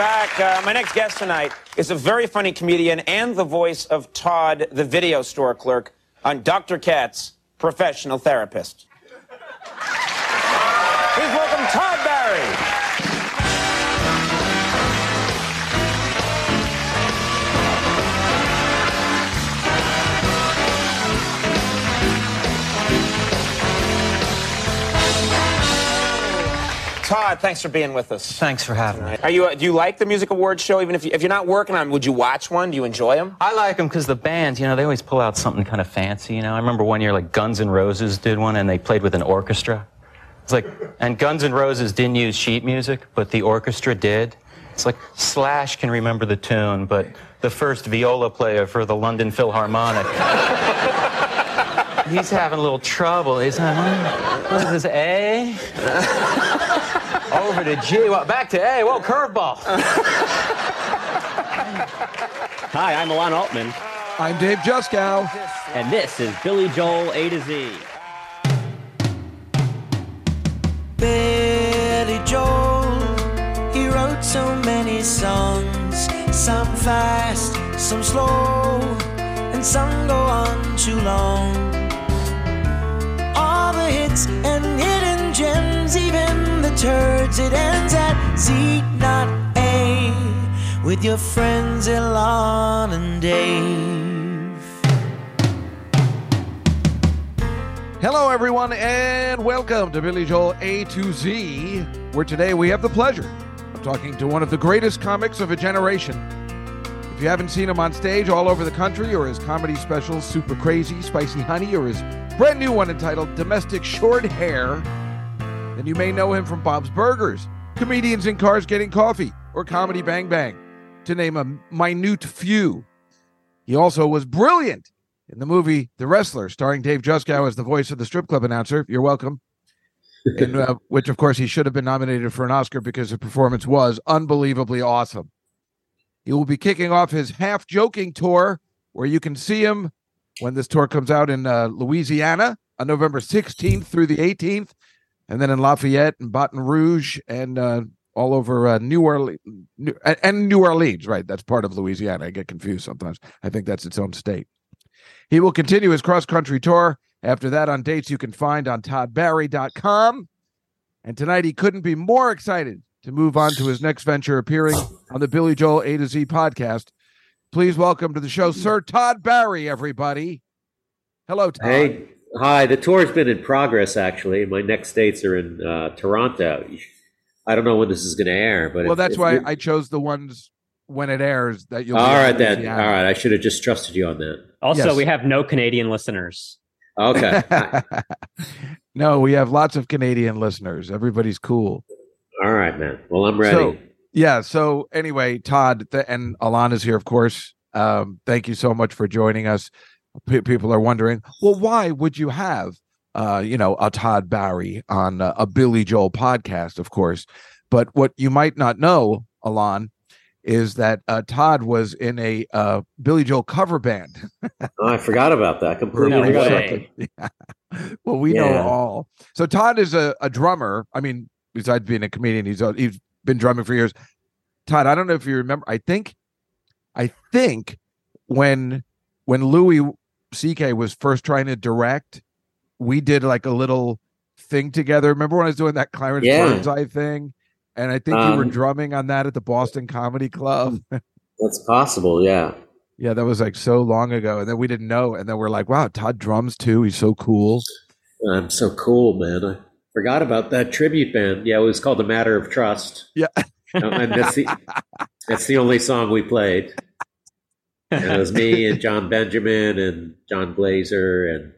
back. Uh, my next guest tonight is a very funny comedian and the voice of Todd, the video store clerk, on Dr. Katz, professional therapist. Please welcome Todd Barry. Todd, thanks for being with us. Thanks for having me. Are you? Uh, do you like the music awards show? Even if you, if you're not working on, 'em, would you watch one? Do you enjoy them? I like them because the bands, you know, they always pull out something kind of fancy. You know, I remember one year like Guns N' Roses did one, and they played with an orchestra. It's like, and Guns N' Roses didn't use sheet music, but the orchestra did. It's like Slash can remember the tune, but the first viola player for the London Philharmonic. He's having a little trouble. He's like, what is this, A? Over to G. Well, back to A. Whoa, curveball. Hi, I'm Alon Altman, I'm Dave Juskow. and this is Billy Joel A to Z. Billy Joel, he wrote so many songs, some fast, some slow, and some go on too long. All the hits and hidden gems, even the turds, it ends at Z, not A, with your friends Alon and Dave. Hello, everyone, and welcome to Billy Joel A to Z, where today we have the pleasure of talking to one of the greatest comics of a generation. If you haven't seen him on stage all over the country, or his comedy specials, Super Crazy, Spicy Honey, or his brand new one entitled Domestic Short Hair, then you may know him from Bob's Burgers, Comedians in Cars Getting Coffee, or Comedy Bang Bang, to name a minute few. He also was brilliant in the movie The Wrestler, starring Dave Juskow as the voice of the strip club announcer. You're welcome. In uh, which, of course, he should have been nominated for an Oscar because the performance was unbelievably awesome. He will be kicking off his half joking tour, where you can see him when this tour comes out in uh, Louisiana on November 16th through the 18th, and then in Lafayette and Baton Rouge and uh, all over uh, New Orleans New, and New Orleans. Right, that's part of Louisiana. I get confused sometimes. I think that's its own state. He will continue his cross country tour after that on dates you can find on toddbarry.com. And tonight he couldn't be more excited to move on to his next venture appearing on the Billy Joel A to Z podcast. Please welcome to the show, Sir Todd Barry, everybody. Hello, Todd. Hey, hi. The tour's been in progress, actually. My next dates are in uh, Toronto. I don't know when this is going to air, but Well, if- that's if why you- I chose the ones when it airs that you'll be All in right then. Louisiana. All right. I should have just trusted you on that. Also, Yes. we have no Canadian listeners. Okay. no, we have lots of Canadian listeners. Everybody's cool. All right, man. Well, I'm ready. So, yeah. So anyway, Todd th- and Alana's here, of course. Um, thank you so much for joining us. P- people are wondering, well, why would you have, uh, you know, a Todd Barry on uh, a Billy Joel podcast, of course? But what you might not know, Alan, is that uh, Todd was in a uh, Billy Joel cover band. Oh, I forgot about that completely. No way. Yeah. Well, we know all. So Todd is a, a drummer. I mean, besides being a comedian, he's a, he's been drumming for years. Todd, I don't know if you remember. I think, I think when when Louis C.K. was first trying to direct, we did like a little thing together. Remember when I was doing that Clarence Yeah. Burnside thing? And I think you were Um, drumming on that at the Boston Comedy Club. That's possible. Yeah. Yeah, that was like so long ago. And then we didn't know. And then we're like, wow, Todd drums too. He's so cool. I'm so cool, man. I forgot about that tribute band. Yeah, it was called "A Matter of Trust." Yeah. and that's the that's the only song we played. It was me and Jon Benjamin and Jon Glaser and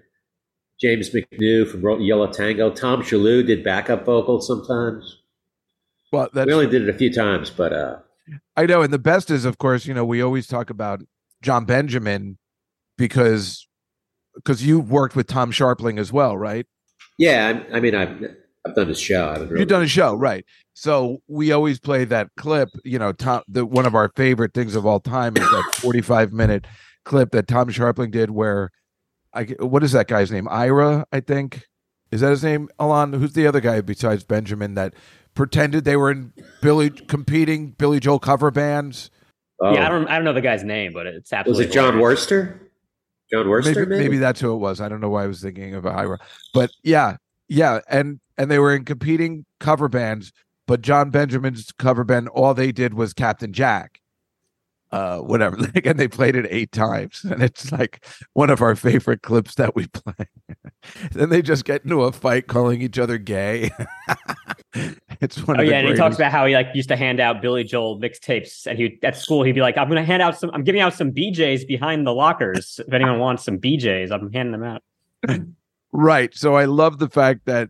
James McNew from Yo La Tengo. Tom Shalhoub did backup vocals sometimes. Well, that's we only did it a few times, but uh, I know. And the best is, of course, you know, we always talk about Jon Benjamin because because you've worked with Tom Scharpling as well, right? yeah, I, I mean, I've I've done his show. I really, You've done a show, right? So we always play that clip. You know, Tom. The one of our favorite things of all time is that forty-five minute clip that Tom Scharpling did, where I what is that guy's name? Ira, I think. Is that his name? Alon, who's the other guy besides Benjamin that pretended they were in Billy competing Billy Joel cover bands. Oh. Yeah, I don't I don't know the guy's name, but it's absolutely Was it John hilarious. Wurster? John Wurster, maybe, maybe. maybe that's who it was. I don't know why I was thinking of Ira, but yeah, yeah, and and they were in competing cover bands. But Jon Benjamin's cover band, all they did was Captain Jack, uh, whatever. and they played it eight times, and it's like one of our favorite clips that we play. then they just get into a fight, calling each other gay. it's one Oh of the yeah, and he talks about how he like used to hand out Billy Joel mixtapes, and he at school he'd be like, "I'm going to hand out some. I'm giving out some BJ's behind the lockers. If anyone wants some BJ's, I'm handing them out." Right. So I love the fact that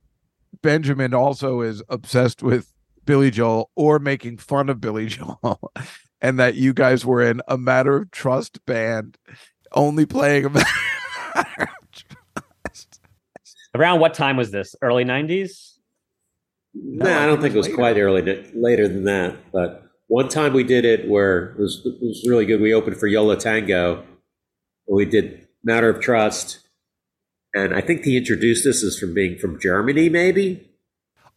Benjamin also is obsessed with Billy Joel or making fun of Billy Joel, and that you guys were in a matter of trust band, only playing a matter of trust. Around what time was this? Early '90s. No, I don't think it was later. quite early, later than that. But one time we did it where it was, it was really good. We opened for Yo La Tengo. We did Matter of Trust. And I think he introduced us as from being from Germany, maybe.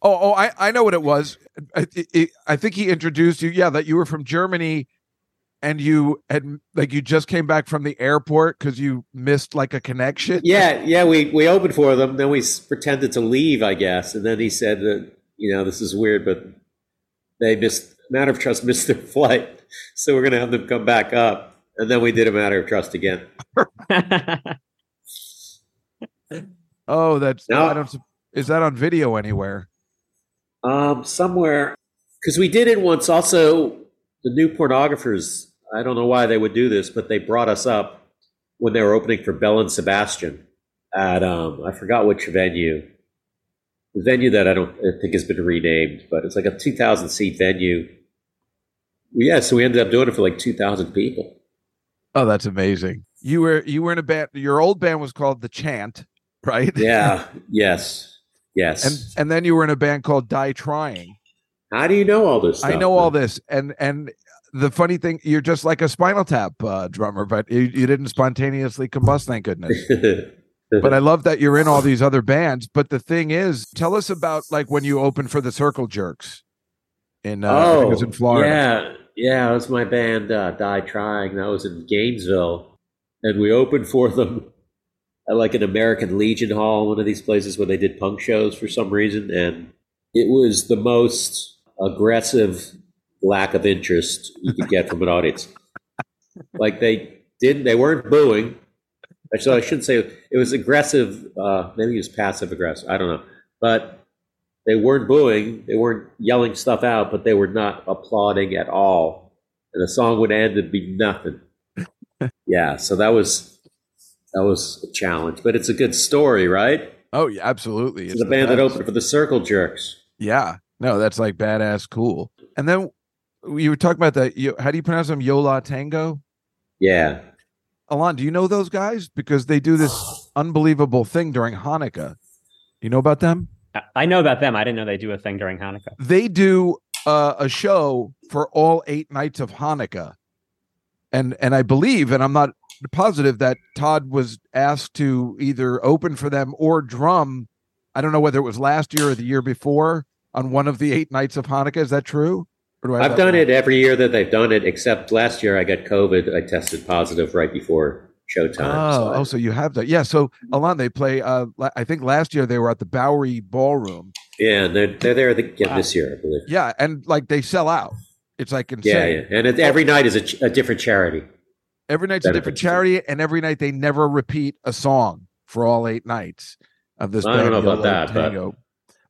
Oh, oh, I, I know what it was. I, I- I think he introduced you. Yeah, that you were from Germany, and you had like you just came back from the airport because you missed like a connection. Yeah, yeah. We we opened for them. Then we pretended to leave, I guess. And then he said that you know this is weird, but they missed Matter of Trust missed their flight, so we're gonna have them come back up. And then we did a Matter of Trust again. Oh, that's No. I don't. Is that on video anywhere? Um, somewhere because we did it once. Also, the new pornographers. I don't know why they would do this, but they brought us up when they were opening for Belle and Sebastian at um, I forgot which venue. The venue that I don't I think has been renamed, but it's like a two thousand seat venue. Yeah, so we ended up doing it for like two thousand people. Oh, that's amazing. You were you were in a band. Your old band was called The Chant, right? Yeah. yes. Yes. And and then you were in a band called Die Trying. How do you know all this? Stuff, I know all this, and and the funny thing, you're just like a Spinal Tap uh, drummer, but you, you didn't spontaneously combust, thank goodness. but I love that you're in all these other bands. But the thing is, tell us about like when you opened for the Circle Jerks in uh, it was in Florida. Oh, Yeah, yeah, that was my band, uh, Die Trying. That was in Gainesville, and we opened for them like an American Legion Hall, one of these places where they did punk shows for some reason, and it was the most aggressive lack of interest you could get from an audience. Like they didn't, they weren't booing. Actually, I shouldn't say it was aggressive. Uh, maybe it was passive aggressive. I don't know, but they weren't booing, they weren't yelling stuff out, but they were not applauding at all. And the song would end and be nothing. yeah, so that was that was a challenge, but it's a good story, right? Oh yeah, absolutely. It's the band that opened for the Circle Jerks. Yeah, no, that's like badass cool. And then you were talking about that. How do you pronounce them? Yo La Tengo. Yeah, Alon, do you know those guys? Because they do this unbelievable thing during Hanukkah. You know about them? I- I know about them. I didn't know they do a thing during Hanukkah. They do uh, a show for all eight nights of Hanukkah, and and I believe, and I'm not positive that Todd was asked to either open for them or drum. I don't know whether it was last year or the year before on one of the eight nights of Hanukkah. Is that true? Or do I have I've done wrong? it every year that they've done it, except last year I got COVID. I tested positive right before showtime. Oh, so I- oh, so you have that? Yeah. So Alon, they play. Uh, I think last year they were at the Bowery Ballroom. yeah, and they're they're there again this year, I believe. Yeah, and like they sell out. It's like insane. Yeah, yeah, and it, every night is a, ch- a different charity. Every night's a different charity, and every night they never repeat a song for all eight nights of this. I don't know about that, but- Tango.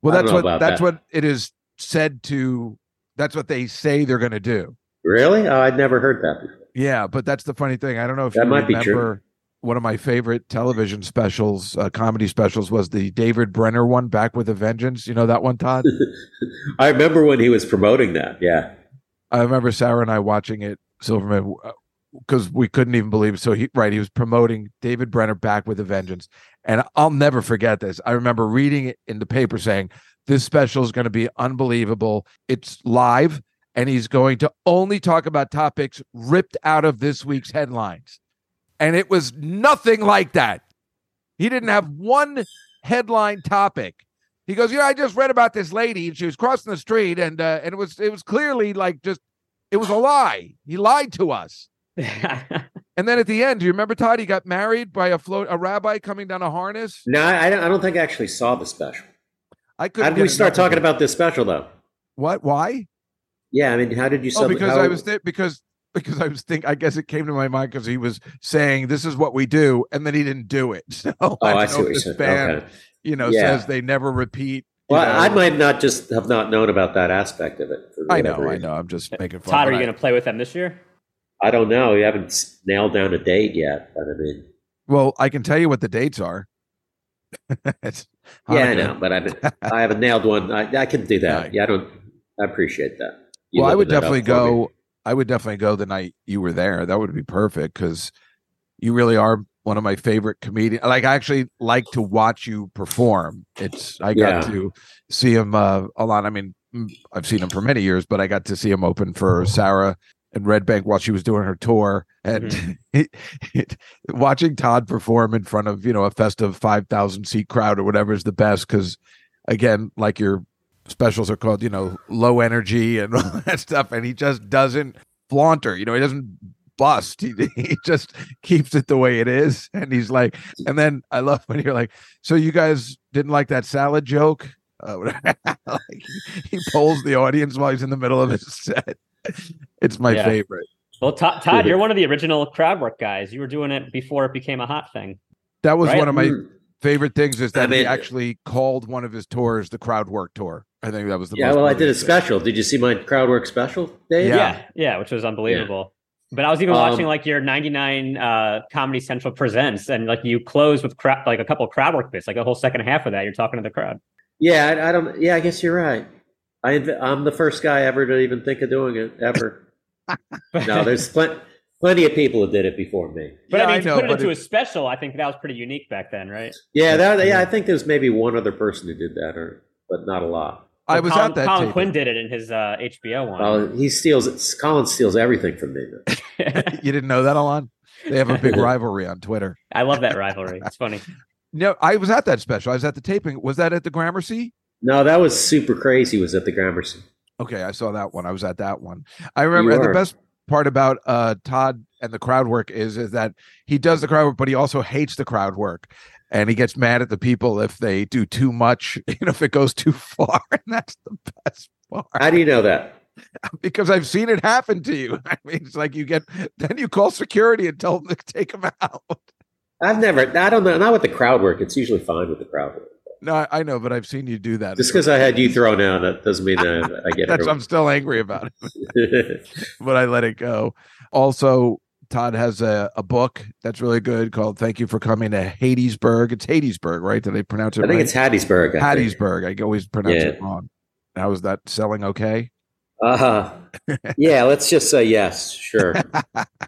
Well, that's what that's that. what it is said to. That's what they say they're going to do. Really? Oh, I'd never heard that before. Yeah, but that's the funny thing. I don't know if That you might be true. One of my favorite television specials, uh, comedy specials, was the David Brenner one, "Back with a Vengeance." You know that one, Todd? I remember when he was promoting that. Yeah. I remember Sarah and I watching it, Silverman, because we couldn't even believe it. So he, right, he was promoting David Brenner back with a vengeance, and I'll never forget this. I remember reading it in the paper saying this special is going to be unbelievable. It's live, and he's going to only talk about topics ripped out of this week's headlines, and it was nothing like that. He didn't have one headline topic He goes, you know I just read about this lady, and she was crossing the street, and uh, and it was it was clearly like just it was a lie. He lied to us." And then at the end, do you remember Todd? He got married by a float a rabbi coming down a harness. No, I, I don't, I don't think I actually saw the special. I could. How did we start talking about this special though? what? Why? Yeah, I mean, how did you? Oh, because how- I was there because because I was think I guess it came to my mind because he was saying this is what we do, and then he didn't do it. So Oh, I, I, don't see know what if you're this band, Okay. you know, Yeah. says they never repeat. you Well, know. I might not just have not known about that aspect of it. for I know, whatever I know. I'm just making fun. Of it. Todd, are you going to play with them this year? I don't know. You haven't nailed down a date yet, but I mean, Well, I can tell you what the dates are. yeah, I know, but I, I haven't nailed one. I, I can do that. Right. Yeah, I don't. I appreciate that. You well, I would lifted that up definitely go. I would definitely go the night you were there. That would be perfect because you really are one of my favorite comedians. Like I actually like to watch you perform. It's I got Yeah. to see him uh, a lot. I mean, mm, I've seen him for many years, but I got to see him open for Sarah and Red Bank while she was doing her tour, and it, it, watching Todd perform in front of you know a festive five thousand seat crowd or whatever is the best because again, like your specials are called, you know, low energy and all that stuff. And he just doesn't flaunt her, you know, he doesn't bust. He, he just keeps it the way it is. And he's like, and then I love when you're like, so you guys didn't like that salad joke? Uh, like, he pulls the audience while he's in the middle of his set. It's my Yeah. favorite. Well, Todd, Todd, you're one of the original crowd work guys. You were doing it before it became a hot thing. That was Right? one of my Mm. favorite things is I that he actually called one of his tours the crowd work tour. I think that was the Yeah, most well, I did a thing. special. Did you see my crowd work special, Dave? Yeah. Yeah, yeah, which was unbelievable. But I was even Um, watching like your 99 uh, Comedy Central presents, and like you close with cra- like a couple of crowd work bits, like a whole second half of that. You're talking to the crowd. Yeah, I, I don't. Yeah, I guess you're right. I, inv- I'm the first guy ever to even think of doing it ever. no, there's plenty, plenty of people who did it before me. But Yeah, I mean, I to put it into it- a special, I think that was pretty unique back then, right? Yeah, that, yeah. I think there's maybe one other person who did that, or but not a lot. I was Colin, at that. Colin taping. Quinn did it in his uh, HBO one. Well, he steals. Colin steals everything from me. You didn't know that, Alon? They have a big rivalry on Twitter. I love that rivalry. It's funny. No, I was at that special. I was at the taping. Was that at the Gramercy? No, that was super crazy. Was at the Gramercy. Okay, I saw that one. I was at that one. I remember the best part about uh Todd and the crowd work is is that he does the crowd work, but he also hates the crowd work. And he gets mad at the people if they do too much, you know, if it goes too far. And that's the best part. How do you know that? because I've seen it happen to you. I mean, it's like you get then you call security and tell them to take him out. I've never. I don't know. Not with the crowd work. It's usually fine with the crowd work. No, I, I know, but I've seen you do that. Just because I had you thrown out, that doesn't mean that I get That's I'm still angry about it. but I let it go. Also, Todd has a, a book that's really good called "Thank You for Coming to Hadesburg." It's Hadesburg, right? Did they pronounce it I think right? it's Hattiesburg. I think. Hattiesburg. I always pronounce it wrong. How is that selling? Okay. Uh huh. yeah, let's just say yes. Sure.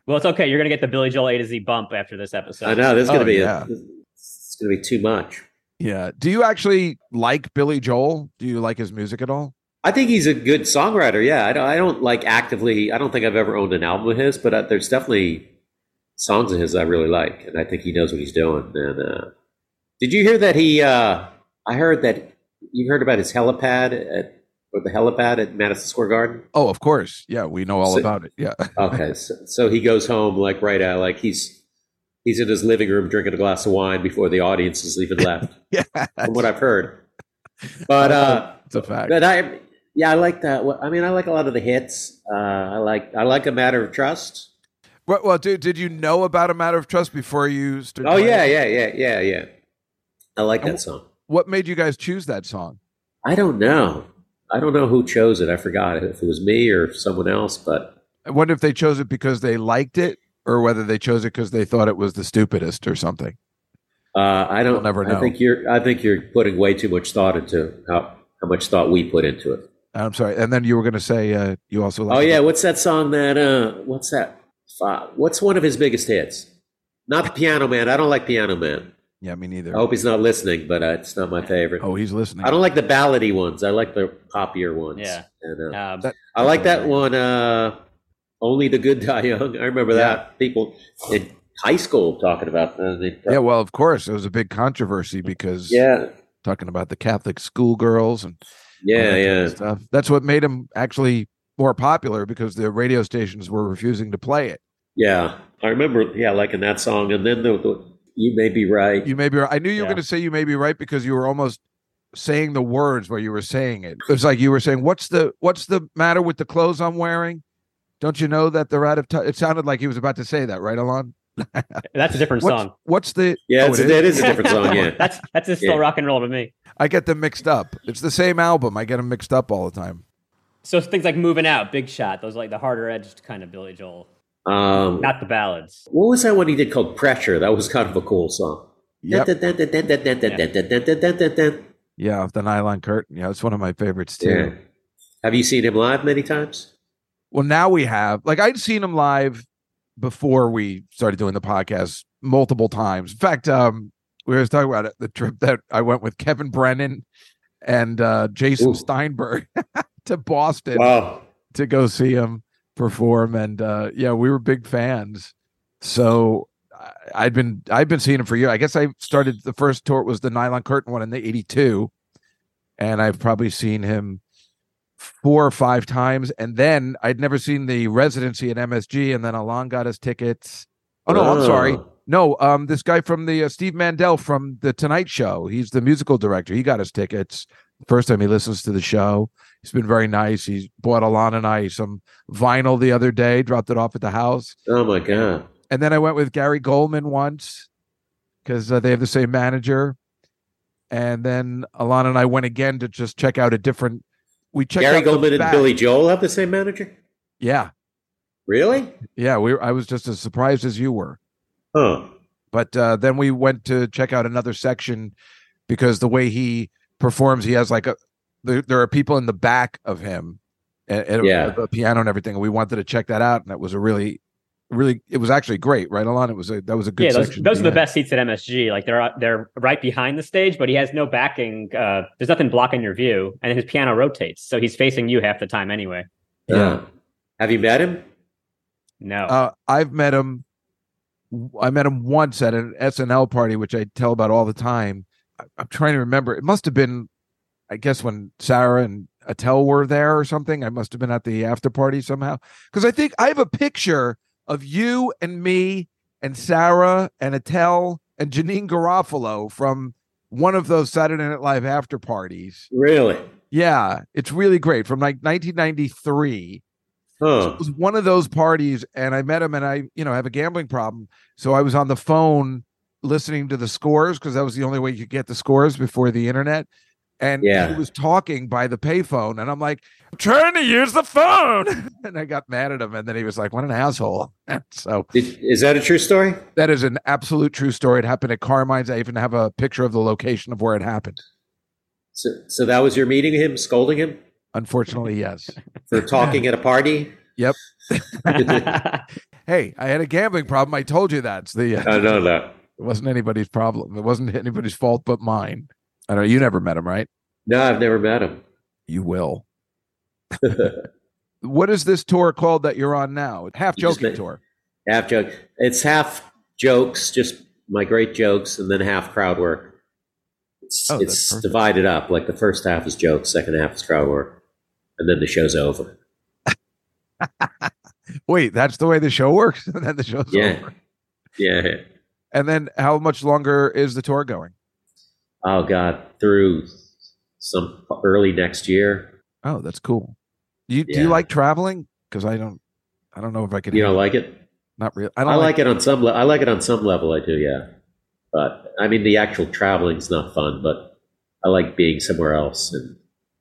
Well, it's okay. You're gonna get the Billy Joel A to Z bump after this episode. I know this is going Oh, to be. yeah. A, it's going to be too much. Yeah. Do you actually like Billy Joel? Do you like his music at all? I think he's a good songwriter. Yeah, I don't, I don't like actively. I don't think I've ever owned an album of his, but uh, there's definitely songs of his I really like, and I think he knows what he's doing. And uh, did you hear that he? Uh, I heard that you heard about his helipad at or the helipad at Madison Square Garden. Oh, of course. Yeah, we know all So- about it. Yeah. Okay, so, so he goes home like right out, like he's he's in his living room drinking a glass of wine before the audience has even left, yeah. from what I've heard. But uh, It's a fact. but I yeah, I like that. I mean, I like a lot of the hits. Uh, I like I like a matter of trust. Well, well, dude, did you know about a matter of trust before you started? Oh yeah, yeah, yeah, yeah, yeah. I like that song. What made you guys choose that song? I don't know. I don't know who chose it. I forgot if it was me or someone else. But I wonder if they chose it because they liked it, or whether they chose it because they thought it was the stupidest or something. uh, I don't. We'll never know. I think you're. I think you're putting way too much thought into how how much thought we put into it. I'm sorry. And then you were going to say uh, you also. Oh yeah, it. what's that song that? Uh, what's that? Fi- What's one of his biggest hits? Not the Piano Man. I don't like Piano Man. yeah, me neither. I hope he's not listening, but uh, it's not my favorite. Oh, he's listening. I don't like the ballady ones. I like the poppier ones. Yeah. And, uh, Um, That- I like that one. Uh, Only the good die young. I remember that people in high school talking about. Uh, they, Yeah, well, of course, it was a big controversy because yeah. talking about the Catholic schoolgirls and Yeah, kind yeah. of stuff. That's what made him actually more popular because the radio stations were refusing to play it. Yeah, I remember. Yeah, liking that song, and then the, the "You May Be Right." You may be. I knew you were Yeah. going to say you may be right because you were almost saying the words where you were saying it. It was like you were saying, "What's the What's the matter with the clothes I'm wearing? Don't you know that they're out of touch?" It sounded like he was about to say that, right, Alon? That's a different What's, song. what's the? yeah, oh, it's, it it is? is a different song. Yeah, That's that's just still Yeah. rock and roll to me. I get them mixed up. It's the same album. I get them mixed up all the time. So things like moving out, big shot, those like the harder edged kind of Billy Joel, um, not the ballads. what was that one he did called "Pressure"? That was kind of a cool song. Yep. Yeah. Yeah, the nylon curtain. Yeah, it's one of my favorites too. Have you seen him live many times? Well, now we have. Like I'd seen him live before we started doing the podcast multiple times. In fact, um, we were talking about it, the trip that I went with Kevin Brennan and uh, Jason Ooh. Steinberg to Boston Wow. to go see him perform, and uh, yeah, we were big fans. So I'd been I'd been seeing him for years. I guess I started the first tour was the Nylon Curtain one in the '82, and I've probably seen him four or five times. And then I'd never seen the residency at MSG, and then Alon got us tickets. Oh no, I'm sorry. Oh. No, um, this guy from the uh, Steve Mandel from the Tonight Show. He's the musical director. He got us tickets. First time he listens to the show. He's been very nice. He bought Alon and I some vinyl the other day, dropped it off at the house. Oh my god. And then I went with Gary Goldman once because uh, they have the same manager. And then Alon and I went again to just check out a different. We checked Gary out the Goldman and. Billy Joel have the same manager? Yeah, Really? yeah. We. Were, I was just as surprised as you were. Huh. But uh, then we went to check out another section because the way he performs, he has like a. There, there are people in the back of him, and, and Yeah. a, piano and everything. And we wanted to check that out, and that was a really, really. It was actually great, right, Alon? It was a that was a good yeah, those, section. those are the best seats at MSG. Like they're they're right behind the stage, but he has no backing. Uh, there's nothing blocking your view, and his piano rotates, so he's facing you half the time anyway. Yeah. Uh, have you met him? No, Uh, I've met him. I met him once at an SNL party, which I tell about all the time. I, I'm trying to remember. It must have been, I guess, when Sarah and Attell were there or something. I must have been at the after party somehow. Because I think I have a picture of you and me and Sarah and Attell and Janeane Garofalo from one of those Saturday Night Live after parties. Really? Yeah, it's really great from like 1993 Huh. it was one of those parties and I met him and I, you know, have a gambling problem. So I was on the phone listening to the scores because that was the only way you could get the scores before the internet. And Yeah. he was talking by the payphone and I'm like, I'm trying to use the phone. and I got mad at him and then he was like, What an asshole. so is that a true story? that is an absolute true story. It happened at Carmine's. I even have a picture of the location of where it happened. So, so that was your meeting him, scolding him Unfortunately, yes. for talking at a party? Yep. Hey, I had a gambling problem. I told you that. It's the uh, know that. It wasn't anybody's problem. It wasn't anybody's fault but mine. I know you never met him, right? No, I've never met him. You will. what is this tour called that you're on now? Half joking tour. half joke. It's half jokes, just my great jokes, and then half crowd work. It's, Oh, it's divided up. Like the first half is jokes, second half is crowd work, and then the show's over. Wait, that's the way the show works. and then the show's Yeah. over. Yeah. And then how much longer is the tour going? Oh God, through some early next year. Oh, that's cool. You do you like traveling? Because I don't I don't know if I could You don't like it? not really. I I, don't like, it on some. Le- I like it on some level. I do, yeah. But I mean, the actual traveling's not fun. But I like being somewhere else and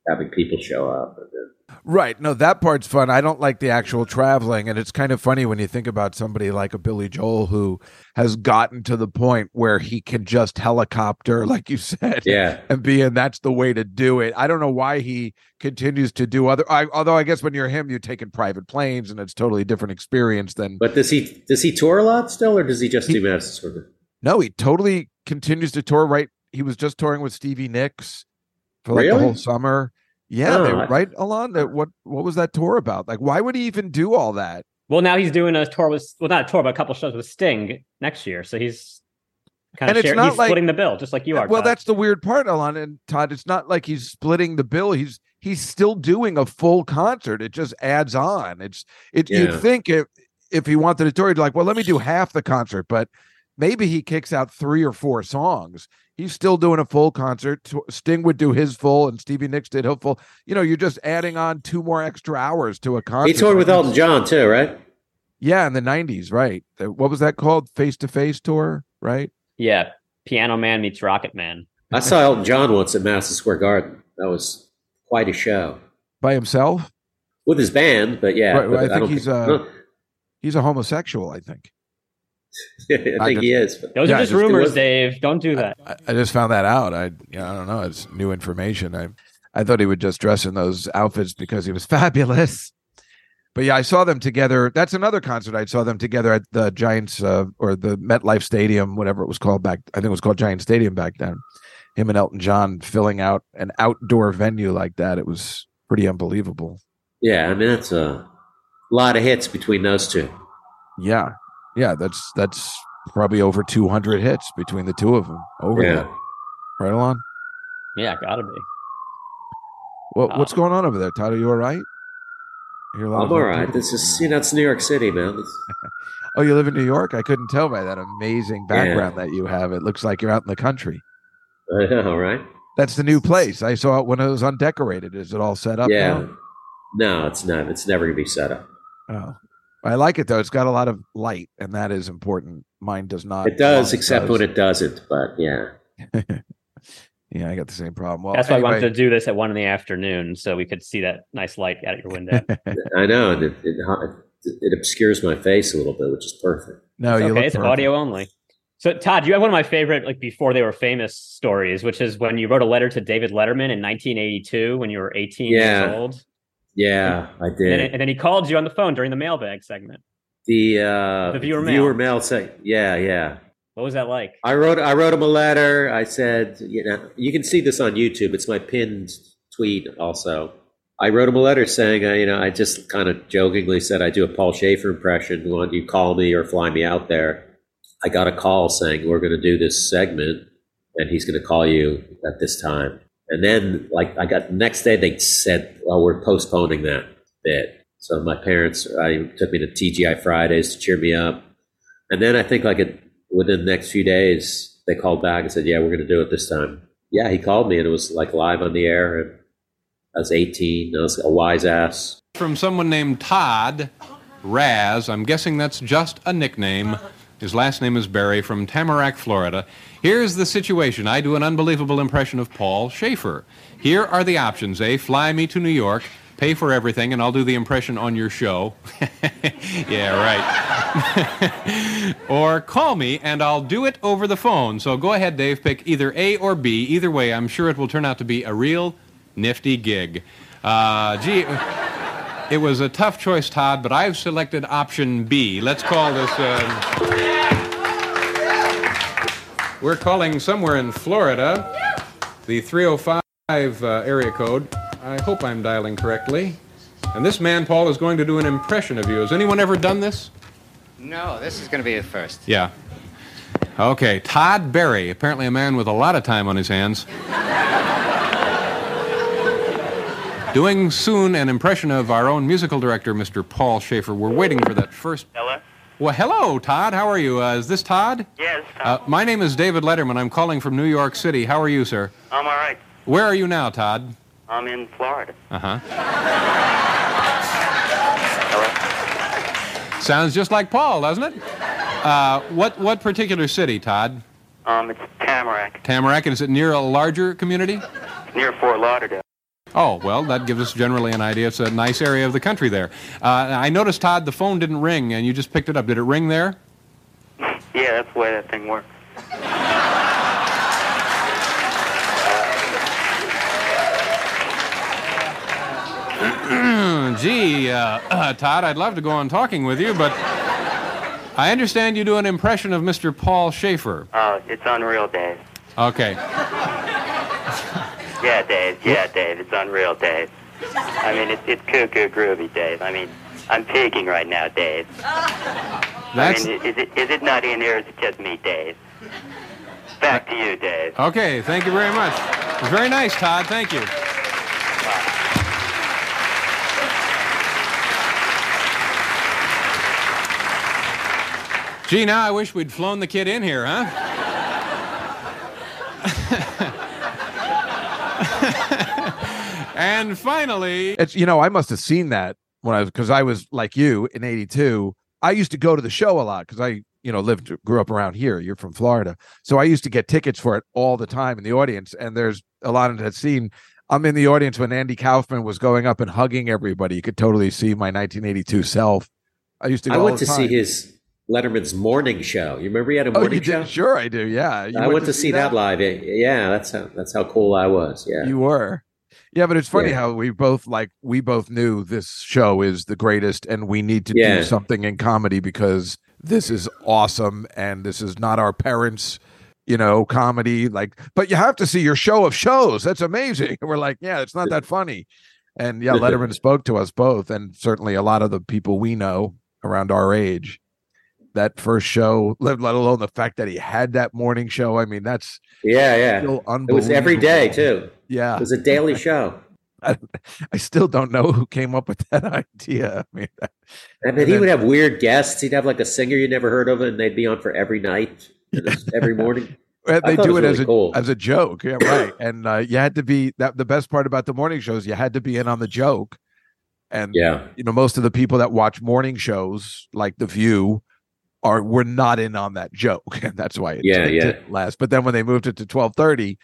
having people show up. And then, Right. No, that part's fun. I don't like the actual traveling. And it's kind of funny when you think about somebody like a Billy Joel who has gotten to the point where he can just helicopter, like you said, yeah, and be, and that's the way to do it. I don't know why he continues to do other, I, although I guess when you're him, you're taking private planes and it's totally different experience than, but does he does he tour a lot still, or does he just He- do Madison Square? Garden? no, he totally continues to tour. Right. He was just touring with Stevie Nicks for like the whole summer. Yeah. Oh, I- right. Alon, what, what was that tour about? Like, why would he even do all that? well, now he's doing a tour with well, not a tour, but a couple shows with Sting next year. So he's Kind And of it's share, not he's like- splitting the bill, just like you are. well, Todd. that's the weird part, Alon and Todd. It's not like he's splitting the bill. He's he's still doing a full concert. It just adds on. It's it. You'd think if if he wanted to tour, he'd like, well, let me do half the concert, but maybe he kicks out three or four songs. He's still doing a full concert. Sting would do his full, and Stevie Nicks did his full. You know, you're just adding on two more extra hours to a concert. He toured with Elton John too, right? Yeah, in the '90s, right? What was that called? Face to Face tour, right? yeah, Piano Man meets Rocket Man. I saw Elton John once at Madison Square Garden. That was quite a show By himself. with his band, but yeah, Right, but I think don't he's, think- uh, no, He's a homosexual, I think. I I think he is. but- Those Yeah, are just just- rumors, Dave. Don't do that. I, I just found that out. I yeah, I don't know. It's new information. I I thought he would just dress in those outfits because he was fabulous. But yeah, I saw them together. That's another concert. I saw them together at the Giants uh, or the MetLife Stadium, whatever it was called back. I think it was called Giant Stadium back then. Him and Elton John filling out an outdoor venue like that. It was pretty unbelievable. Yeah, I mean that's a lot of hits between those two. Yeah, yeah. That's that's probably over 200 hits between the two of them. Over Yeah. that, right along. Yeah, gotta be. What, what's Um, going on over there, Todd? Are you all right? You hear a I'm all right. This is you know it's New York City, man. Oh, you live in New York? I couldn't tell by that amazing background that you have. It looks like you're out in the country. I know, right? That's the new place. I saw it when it was undecorated. Is it all set up yeah. now? No, it's not. It's never gonna be set up. Oh. I like it though. It's got a lot of light, and that is important. Mine does not. It does, Mine except does. when it doesn't. But yeah, Yeah, I got the same problem. Well, That's why I wanted to do this at one in the afternoon, so we could see that nice light out your window. I know, and it, it, it obscures my face a little bit, which is perfect. no, It's you okay, look it's perfect. audio only. So, Todd, you have one of my favorite, like before they were famous stories, which is when you wrote a letter to David Letterman in 1982 when you were 18 Yeah. years old. Yeah, I And did. then, and then he called you on the phone during the mailbag segment. the uh, The viewer mail. viewer mail say, yeah, yeah. What was that like? I wrote I wrote him a letter. I said, you know, you can see this on YouTube. It's my pinned tweet also. I wrote him a letter saying, uh, you know, I just kind of jokingly said I do a Paul Shaffer impression. Why don't you call me or fly me out there? I got a call saying we're going to do this segment, and he's going to call you at this time. And then, like, I got next day they said, well, we're postponing that bit. So my parents, I took me to TGI Fridays to cheer me up, and then I think like it within the next few days, they called back and said, "Yeah, we're going to do it this time." Yeah, he called me, and it was like live on the air. And I was 18. I was a wise ass. From someone named Todd Raz. I'm guessing that's just a nickname. His last name is Barry from Tamarac, Florida. Here's the situation. I do an unbelievable impression of Paul Shaffer. Here are the options A, fly me to New York, pay for everything, and I'll do the impression on your show. yeah, right. or call me and I'll do it over the phone. So go ahead, Dave, pick either A or B. Either way, I'm sure it will turn out to be a real nifty gig. Uh, gee, it was a tough choice, Todd, but I've selected option B. Let's call this. Uh, we're calling somewhere in Florida, the 305 uh, area code. I hope I'm dialing correctly. And this man, Paul, is going to do an impression of you. Has anyone ever done this? No, this is going to be the first. Yeah. Okay, Todd Barry, apparently a man with a lot of time on his hands. Doing soon an impression of our own musical director, Mr. Paul Shaffer. We're waiting for that first. Hello? Well, hello, Todd. How are you? Uh, is this Todd? Yes, Uh, my name is David Letterman. I'm calling from New York City. How are you, sir? I'm all right. Where are you now, Todd? I'm in Florida. Uh huh. Hello? Sounds just like Paul, doesn't it? Uh, what what particular city, Todd? Um, it's Tamarac, Tamarac. And is it near a larger community? near Fort Lauderdale. Oh, well, that gives us generally an idea. It's a nice area of the country there. Uh, I noticed, Todd, the phone didn't ring, and you just picked it up. Did it ring there? Yeah, that's the way that thing works. Gee, uh, Todd, I'd love to go on talking with you, but I understand you do an impression of Mr. Paul Shaffer. Oh, it's unreal, Dave. Okay. Yeah, Dave. Yeah, Dave. It's unreal, Dave. I mean, it's it's cuckoo groovy, Dave. I mean, I'm peaking right now, Dave. That's I mean, is it is it nutty in here? Or is it just me, Dave? Back to you, Dave. Okay, thank you very much. It was very nice, Todd. Thank you. Gee, now I wish we'd flown the kid in here, huh? and finally, It's you know I must have seen that when I was because I was like you in '82. I used to go to the show a lot because I you know lived grew up around here. You're from Florida, so I used to get tickets for it all the time in the audience. And there's a lot of that scene. I'm in the audience when Andy Kaufman was going up and hugging everybody. You could totally see my 1982 self. I used to. Go I all went the to see his Letterman's morning show. You remember he had a Oh, morning you show? did? Sure, I do. Yeah, You I went, to see that, live. Yeah, that's how that's how cool I was. Yeah. You were. Yeah, but it's funny Yeah. how we both like we both knew this show is the greatest and we need to Yeah. do something in comedy because this is awesome and this is not our parents, you know, comedy like but you have to see your show of shows. That's amazing. And we're like, yeah, it's not that funny. And yeah, Letterman spoke to us both and certainly a lot of the people we know around our age. That first show, let, let alone the fact that he had that morning show. I mean, that's yeah, yeah. It was every day too. Yeah. It was a daily show. I, I still don't know who came up with that idea. I mean, I mean, he then- would have weird guests. He'd have like a singer you never heard of, and they'd be on for every night, was every morning. they do it it was as really a cool. as a joke, yeah, right. and uh, you had to be that. The best part about the morning shows, you had to be in on the joke. And Yeah. you know, most of the people that watch morning shows, like The View, are were not in on that joke, and that's why it, Yeah, it yeah. didn't last. But then when they moved it to twelve thirty,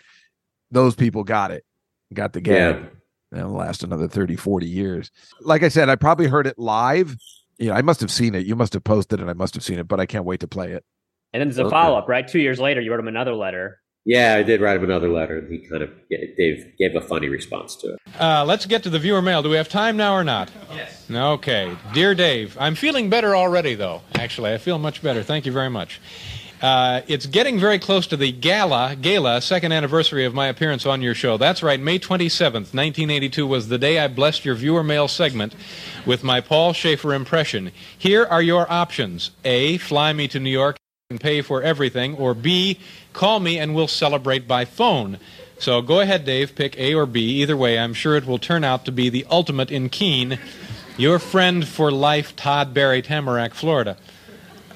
those people got it, got the gag. Yeah. And it'll last another 30, 40 years. Like I said, I probably heard it live. Yeah, I must have seen it. You must have posted it. I must have seen it, but I can't wait to play it. And then there's a Okay. follow up, right? Two years later, you wrote him another letter. Yeah, I did write him another letter, and he kind of yeah, Dave gave a funny response to it. Uh, let's get to the viewer mail. Do we have time now or not? Yes. Okay. Dear Dave, I'm feeling better already, though. Actually, I feel much better. Thank you very much. Uh, it's getting very close to the gala, gala, second anniversary of my appearance on your show. That's right, May 27th, 1982 was the day I blessed your viewer mail segment with my Paul Shaffer impression. Here are your options A, fly me to New York pay for everything, or B, call me and we'll celebrate by phone. So go ahead, Dave, pick A or B. Either way, I'm sure it will turn out to be the ultimate in Keene. Your friend for life, Todd Barry, Tamarac, Florida.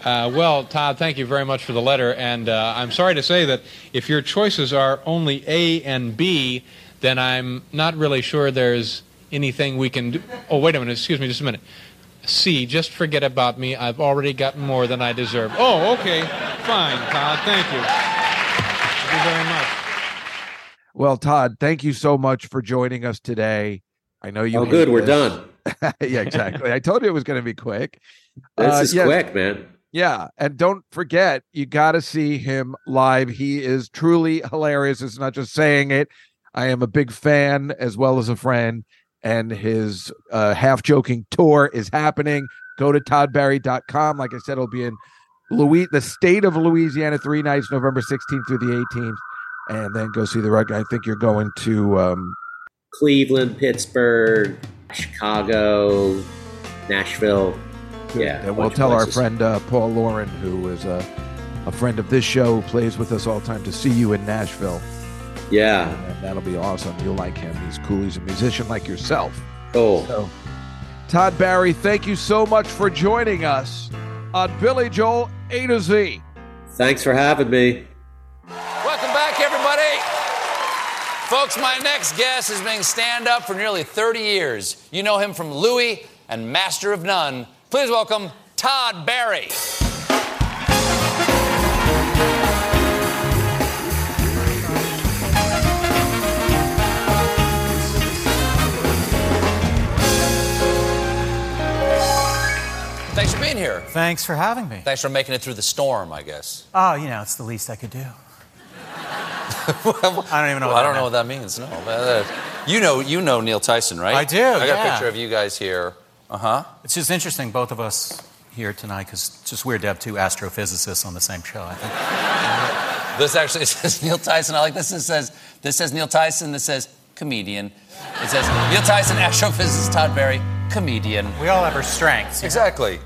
Uh, well, Todd, thank you very much for the letter, and uh, I'm sorry to say that if your choices are only A and B, then I'm not really sure there's anything we can do. Oh, wait a minute, excuse me, just a minute. C, just forget about me. I've already gotten more than I deserve. Oh, okay, fine, Todd, thank you. Thank you very much. Well, Todd, thank you so much for joining us today. I know you. Oh, hate good, we're done. yeah, exactly. I told you it was going to be quick. This Uh, is yeah, quick, man. Yeah, and don't forget, you got to see him live. He is truly hilarious. It's not just saying it. I am a big fan as well as a friend, and his uh, half joking tour is happening. Go to toddbarry.com. Like I said, it'll be in Louis, the state of Louisiana, three nights, November 16th through the 18th, and then go see the record. I think you're going to. Um, Cleveland, Pittsburgh, Chicago, Nashville. Yeah, and we'll tell our friend uh, Paul Lauren, who is a, a friend of this show, who plays with us all the time, to see you in Nashville. Yeah. And that'll be awesome. You'll like him. He's cool. He's a musician like yourself. Cool. So, Todd Barry, thank you so much for joining us on Billy Joel A to Z. Thanks for having me. Welcome back, everybody. Folks, my next guest has been stand up for nearly 30 years. You know him from Louie and Master of None. Please welcome Todd Barry. Here. Thanks for having me. Thanks for making it through the storm, I guess. Oh, you know, it's the least I could do. I don't even know. Well, what I don't know what that means. No, Uh, you know, you know Neil Tyson, right? I do, I got a picture of you guys here. Uh huh. It's just interesting, both of us here tonight, because it's just weird to have two astrophysicists on the same show. I think. This actually says Neil Tyson. I like this. It says this says Neil Tyson. This says comedian. It says Neil Tyson, astrophysicist Todd Barry, comedian. We all have our strengths. you know? Exactly.